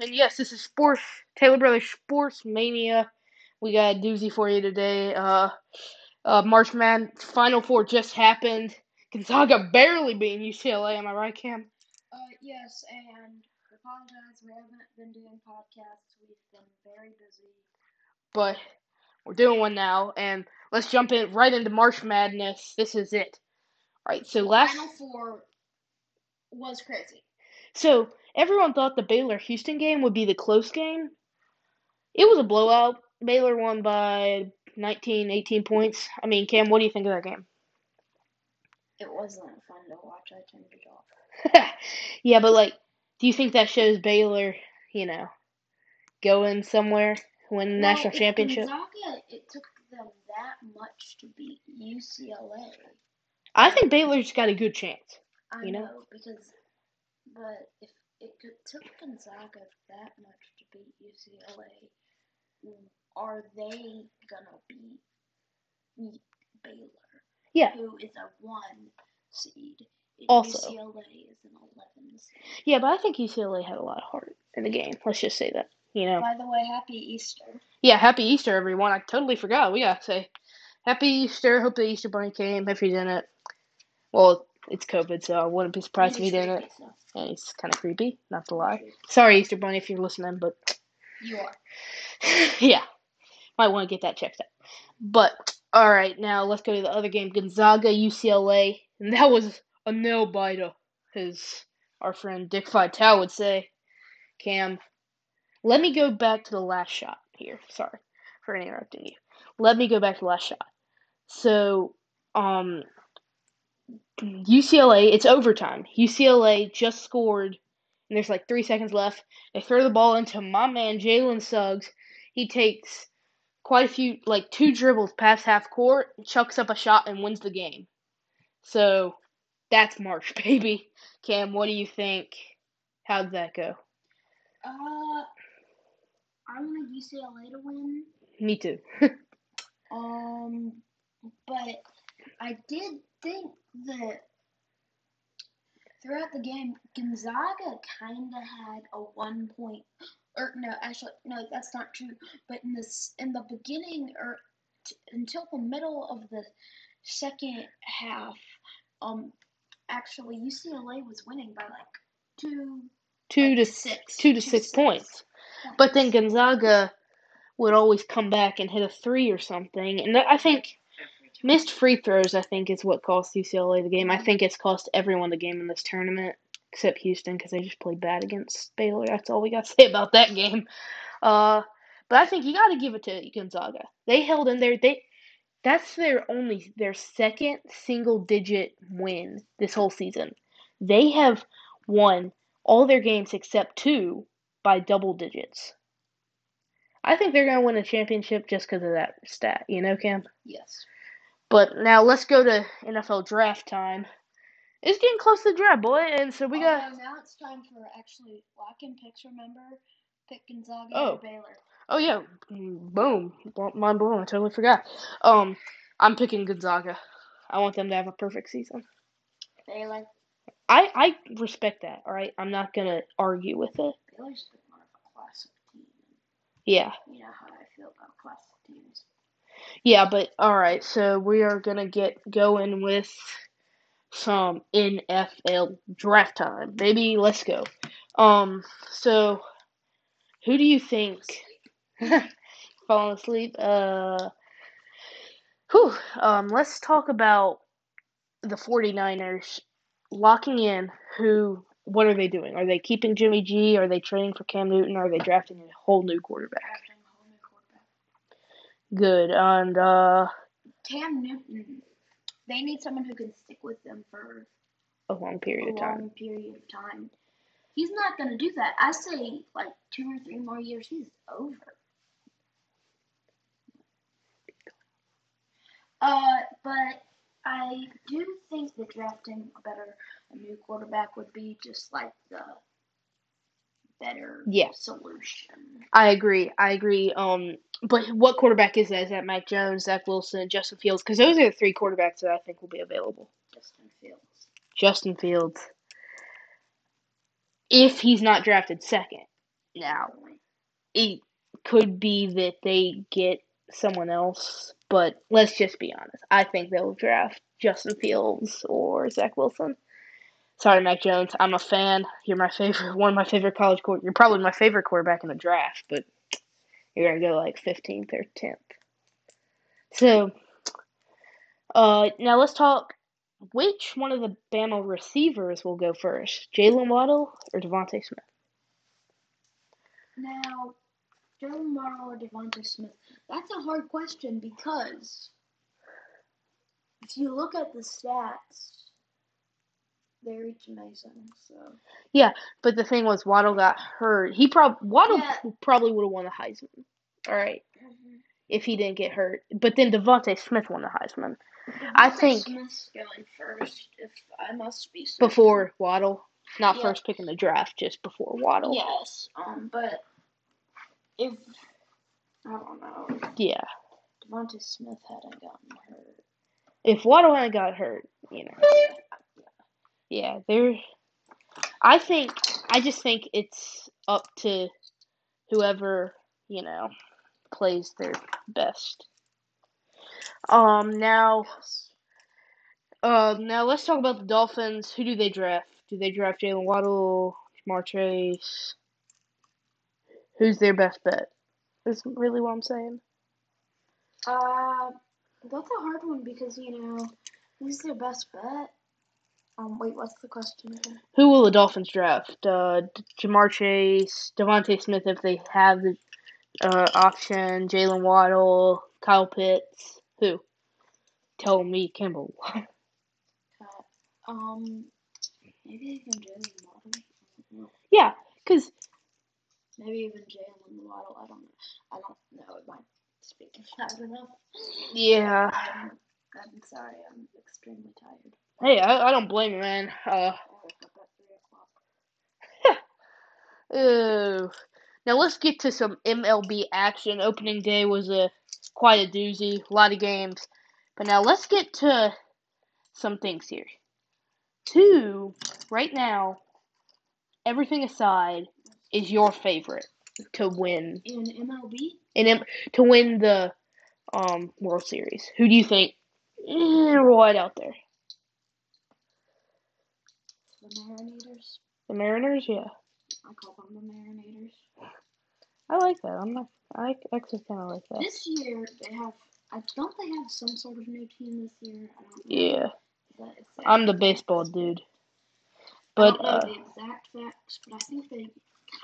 and yes, this is Sports Taylor Brothers Sports Mania. We got a doozy for you today. Uh, uh, March Madness Final Four just happened. Gonzaga barely beating UCLA. Am I right, Cam? Uh, yes, and I apologize. We haven't been doing podcasts. We've been very busy. But we're doing one now, and let's jump in right into March Madness. This is it. All right. So last. Final Four was crazy. So everyone thought the Baylor Houston game would be the close game. It was a blowout. Baylor won by 19, 18 points. I mean, Cam, what do you think of that game? It wasn't fun to watch. I turned it off. yeah, but like, do you think that shows Baylor, you know, going somewhere, win the Well, national championship? Gonzaga, it took them that much to beat UCLA. I think Baylor's got a good chance. I You know? know because, but if it could, took Gonzaga that much to beat UCLA, are they gonna beat beat Baylor, Yeah. who is a one seed? Also. UCLA is an eleven seed. Yeah, but I think UCLA had a lot of heart in the game. Let's just say that. You know. By the way, happy Easter. Yeah, happy Easter, everyone. I totally forgot. We gotta say happy Easter. Hope the Easter Bunny came. If he didn't, well, it's COVID, so I wouldn't be surprised if he didn't. And he's kind of creepy, not to lie. Sorry, Easter Bunny, if you're listening, but You are. yeah, might want to get that checked out. But all right, now let's go to the other game, Gonzaga UCLA, and that was a nail biter, as our friend Dick Vitale would say. Cam, let me go back to the last shot here. Sorry for interrupting you. Let me go back to the last shot. So, um, UCLA, it's overtime. UCLA just scored, and there's like three seconds left. They throw the ball into my man Jalen Suggs. He takes quite a few, like two dribbles past half court, chucks up a shot, and wins the game. So that's March, baby. Cam, what do you think? How'd that go? Uh, I want UCLA to win. Me too. Um, but I did think that throughout the game, Gonzaga kind of had a one point, or no, actually, no, that's not true. But in this, in the beginning, or t- until the middle of the second half, um, actually UCLA was winning by like two, two like to six, two to six points. But then Gonzaga would always come back and hit a three or something. And I think missed free throws, I think, is what cost UCLA the game. I think it's cost everyone the game in this tournament, except Houston, because they just played bad against Baylor. That's all we got to say about that game. Uh, but I think you got to give it to Gonzaga. They held in there. They that's their only their second single digit win this whole season. They have won all their games except two by double digits. I think they're going to win a championship just because of that stat, you know, Cam? Yes. But now let's go to NFL draft time. It's getting close to the draft, boy, and so we got. Oh, now it's time for actually lock in picks. Remember, pick Gonzaga Oh. or Baylor. Oh yeah, boom, mind blown. I totally forgot. Um, I'm picking Gonzaga. I want them to have a perfect season. Baylor. I I respect that. All right, I'm not gonna argue with it. Baylor's been more of a classic team. Yeah, You know how I feel about classic. Yeah, but all right. So we are gonna get going with some NFL draft time, baby. Let's go. Um, so who do you think? Falling asleep. Uh, whew. Um, let's talk about the 49ers locking in who. What are they doing? Are they keeping Jimmy G? Are they trading for Cam Newton? Are they drafting a whole new quarterback? Drafting a whole new quarterback. Good. And uh, Cam Newton. They need someone who can stick with them for a long period a of time. long period of time. He's not going to do that. I say like two or three more years, he's over. Uh, but I do think that drafting a better a new quarterback would be just like the better Yeah. solution. I agree. I agree. Um, but what quarterback is that? Is that Mac Jones, Zach Wilson, Justin Fields? Because those are the three quarterbacks that I think will be available. Justin Fields. Justin Fields, if he's not drafted second, Now, it could be that they get someone else, but let's just be honest. I think they'll draft Justin Fields or Zach Wilson. Sorry, Mac Jones. I'm a fan. You're my favorite, one of my favorite college quarter. You're probably my favorite quarterback in the draft, but you're gonna go like 15th or 10th. So, uh, now let's talk. Which one of the Bama receivers will go first, Jaylen Waddle or DeVonta Smith? Now, Jaylen Waddle or DeVonta Smith? That's a hard question because if you look at the stats, they're each amazing. So Yeah, but the thing was Waddle got hurt. He prob Waddle Yeah. probably would have won the Heisman. All right, if he didn't get hurt. But then DeVonta Smith won the Heisman I DeVonta think- Smith's going first. If I must be certain. before Waddle, not Yeah. first pick in the draft, just before Waddle. Yes, um, but if I don't know, Yeah. Devonta Smith hadn't gotten hurt. If Waddle hadn't got hurt, you know. Yeah, there. I think. I just think it's up to whoever you know plays their best. Um. Now. Um. Now let's talk about the Dolphins. Who do they draft? Do they draft Jaylen Waddle, Ja'Marr Chase? Who's their best bet? Is really what I'm saying. Uh, that's a hard one because you know who's their best bet. Um, wait, what's the question again? Who will the Dolphins draft? Uh, Ja'Marr Chase, DeVonta Smith if they have the uh, option, Jaylen Waddle, Kyle Pitts. Who? Tell me, Kimball. Um, maybe even Jaylen Waddle. I don't know. yeah, because Maybe even Jaylen Waddle. I don't know. I don't know. It might speak loud enough. yeah. I'm, I'm sorry. I'm extremely tired. Hey, I, I don't blame you, man. Uh, I woke up at three o'clock. Ooh. Now let's get to some MLB action. Opening day was a quite a doozy, a lot of games. But now let's get to some things here. Two, right now, everything aside, is your favorite to win In MLB, in M- to win the um World Series. Who do you think? Eh, right out there, the Marinators. the Mariners. Yeah, I call them the Marinators. I like that. I'm not. I actually kind of like that. This year they have. I don't they have some sort of new team this year. I. Yeah. the I'm the baseball dude. I But don't know uh, the exact facts, but I think they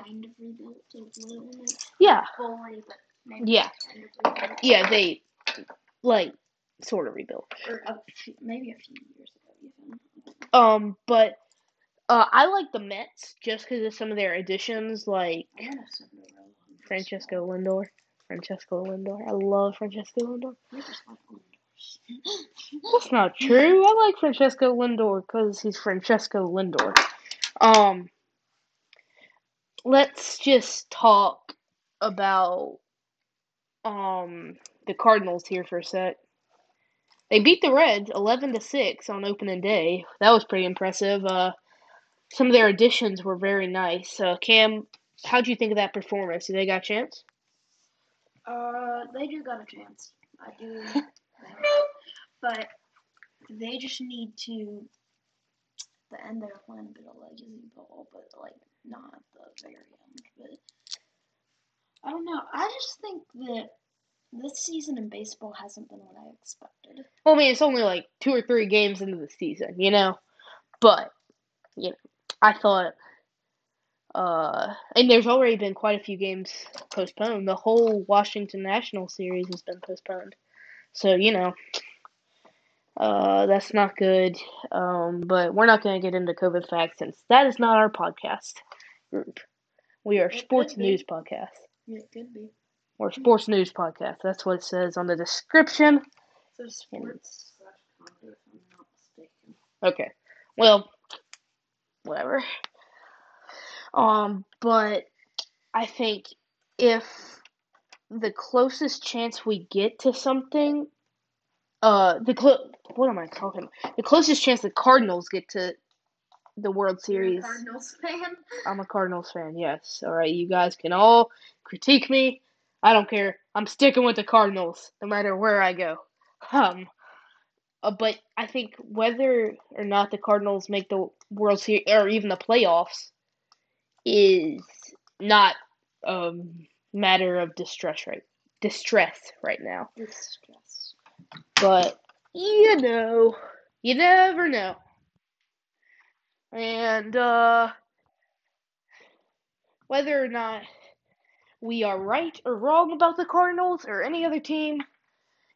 kind of rebuilt a little bit. yeah, Fully, but maybe Yeah. kind of yeah, they like sort of rebuilt. Or a few, maybe a few years ago even. Um, but uh, I like the Mets just because of some of their additions, like I want to Cinderella. on Francisco Lindor. Francisco Lindor. I love Francisco Lindor. baseball. We just like Lindors. That's not true. I like Francisco Lindor because he's Francisco Lindor. Um, let's just talk about um the Cardinals here for a sec. They beat the Reds eleven to six on opening day. That was pretty impressive. Uh, some of their additions were very nice. Uh, Cam, how do you think of that performance? Do they got a chance? Uh, they do got a chance. I do. but they just need to. The end they're playing a bit of legacy ball, but like not at the very end. But I don't know. I just think that this season in baseball hasn't been what I expected. Well, I mean, it's only like two or three games into the season, you know. But you know, I thought, uh, and there's already been quite a few games postponed. The whole Washington National series has been postponed, so you know, uh, that's not good. Um, but we're not going to get into COVID facts since that is not our podcast group. We are It sports news podcast. It could be. We're sports news podcast. That's what it says on the description. So sports slash comedy, if I'm not mistaken. Okay. Well, whatever. Um, but I think if the closest chance we get to something, uh, the clo- what am I talking? about? The closest chance the Cardinals get to the World Series. Cardinals fan. I'm a Cardinals fan. Yes. All right. You guys can all critique me. I don't care. I'm sticking with the Cardinals no matter where I go. Um. Uh, but I think whether or not the Cardinals make the World Series or even the playoffs is not a matter of distress right distress right now. Distress. But you know, you never know. And uh whether or not we are right or wrong about the Cardinals or any other team,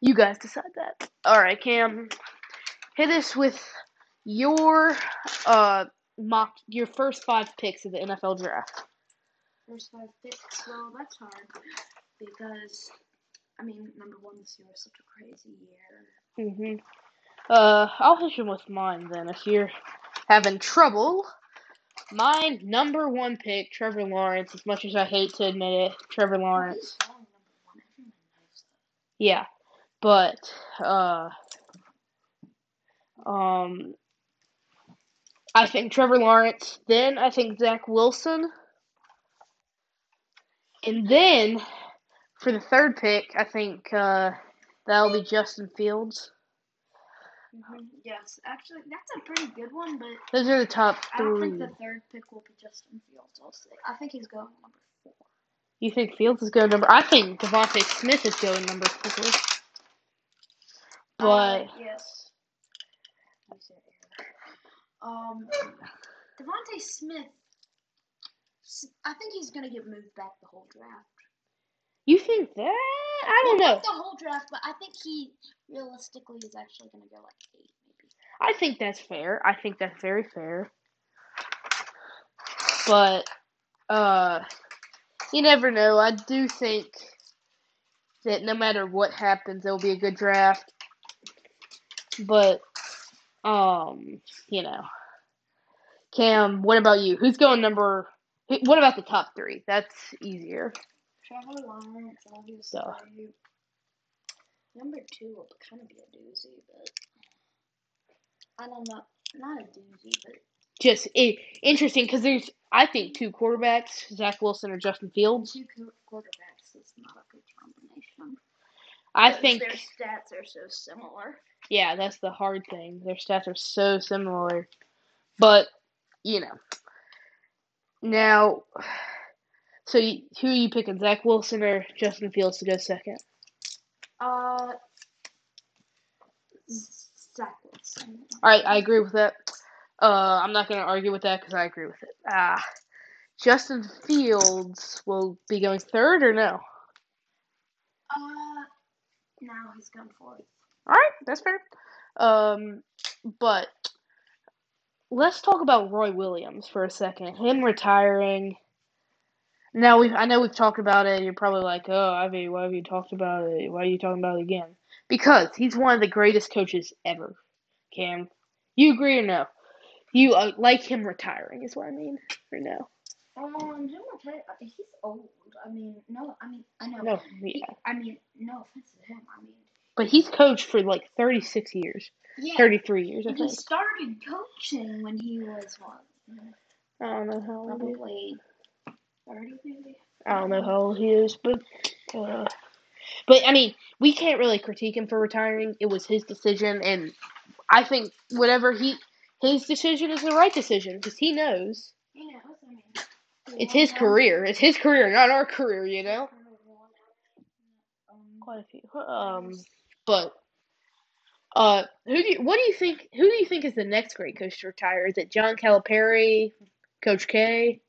you guys decide that. All right, Cam, hit us with your uh mock your first five picks of the NFL draft. First five picks. Well, that's hard because I mean, number one this year was such a crazy year. Mhm. Uh, I'll hit you with mine then. If you're having trouble, my number one pick, Trevor Lawrence. As much as I hate to admit it, Trevor Lawrence. He's going number one. Everyone knows that. Yeah, but uh, um, I think Trevor Lawrence. Then I think Zach Wilson, and then for the third pick, I think uh, that'll be Justin Fields. Mhm. Yes, actually, that's a pretty good one, but Those are the top three. I don't think the third pick will be Justin Fields. I'll say. I think he's going number four. You think Fields is going number? I think DeVonta Smith is going number four. But Uh, yes. Let me see it here. Um, DeVonta Smith. I think he's gonna get moved back the whole draft. you think that? I don't Well, know. not the whole draft, but I think he realistically is actually gonna go like eight, maybe. I think that's fair. I think that's very fair. But uh you never know. I do think that no matter what happens, it'll be a good draft. But um, you know. Cam, what about you? Who's going number what about the top 3? That's easier. Trevor Lawrence, obviously. Duh. Number two will kind of be a doozy, but I don't know. Not a doozy, but Just i interesting cuz there's I think two quarterbacks, Zach Wilson or Justin Fields. two quarterbacks is not a good combination. I think their stats are so similar. Yeah, that's the hard thing. Their stats are so similar. But, you know. Now, so you, who are you picking, Zach Wilson or Justin Fields to go second? Uh, Zach Wilson. All right, I agree with that. Uh, I'm not going to argue with that because I agree with it. Ah, Justin Fields will be going third or no? Uh, now he's gone fourth. All right, that's fair. Um, but let's talk about Roy Williams for a second. Him retiring. Now we I know we've talked about it. You're probably like, "Oh, Ivy, why have you talked about it? Why are you talking about it again?" Because he's one of the greatest coaches ever. Cam, you agree or no? You uh, like him retiring is what I mean, or no? Um, him retire- he's old. I mean, no, I mean, I know. No, He- yeah. I mean, no offense to him. I mean, But he's coached for like 36 years, yeah. 33 years, I he think. started coaching when he was what? I don't know how old he is. Probably thirty, maybe. I don't know how old he is, but uh, but I mean, we can't really critique him for retiring. It was his decision, and I think whatever he his decision is the right decision because he knows You know, I mean, it's his career. It's his career, not our career. You know, quite a few. Um, but uh, who do you, what do you think? Who do you think is the next great coach to retire? Is it John Calipari, Coach K?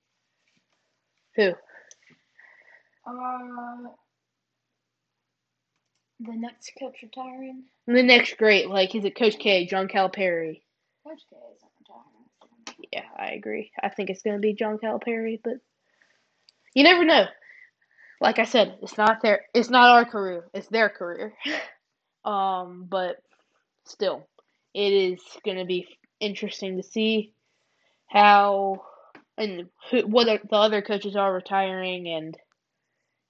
Who? uh, the next coach retiring. The next great, like, is it Coach K, John Calipari? Coach K isn't retiring. Yeah, I agree. I think it's going to be John Calipari, but you never know. Like I said, it's not their it's not our career. It's their career. um, but still, it is going to be interesting to see how and who, what the other coaches are retiring and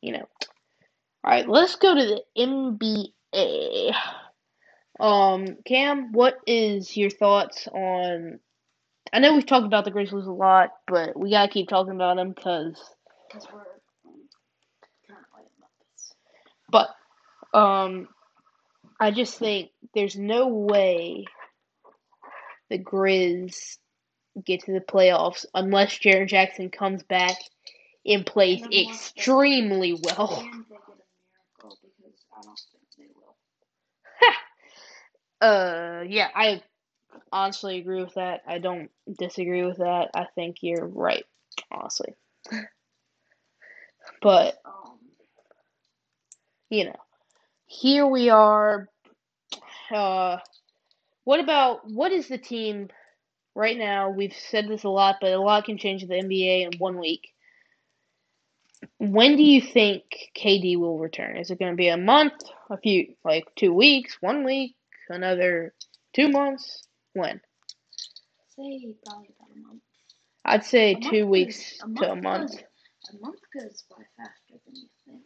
you know. All right, let's go to the NBA. Um, Cam, what is your thoughts on I know we've talked about the Grizzlies a lot, but we gotta keep talking about them because. Because we're um, currently in Memphis. But um, I just think there's no way the Grizz get to the playoffs unless Jaren Jackson comes back and plays And they- extremely well. They get a because I don't think they will. Uh, yeah, I honestly agree with that. I don't disagree with that. I think you're right, honestly. But Um, you know, here we are. Uh, what about what is the team right now? We've said this a lot, but a lot can change in the NBA in one week. When do you think KD will return? Is it going to be a month, a few, like two weeks, one week, another two months? When? say probably about a month. I'd say A two goes- weeks a to a month goes- A month goes by faster than you think.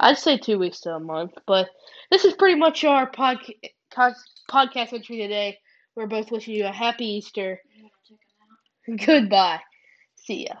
I'd say two weeks to a month, but this is pretty much our podca- cos- podcast entry today. We're both wishing you a happy Easter. You want to take a nap? Goodbye. See ya.